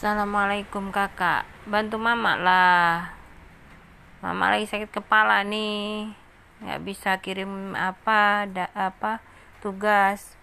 Assalamualaikum kakak. Bantu mama lah. Mama lagi sakit kepala nih. Nggak bisa kirim apa da, apa tugas.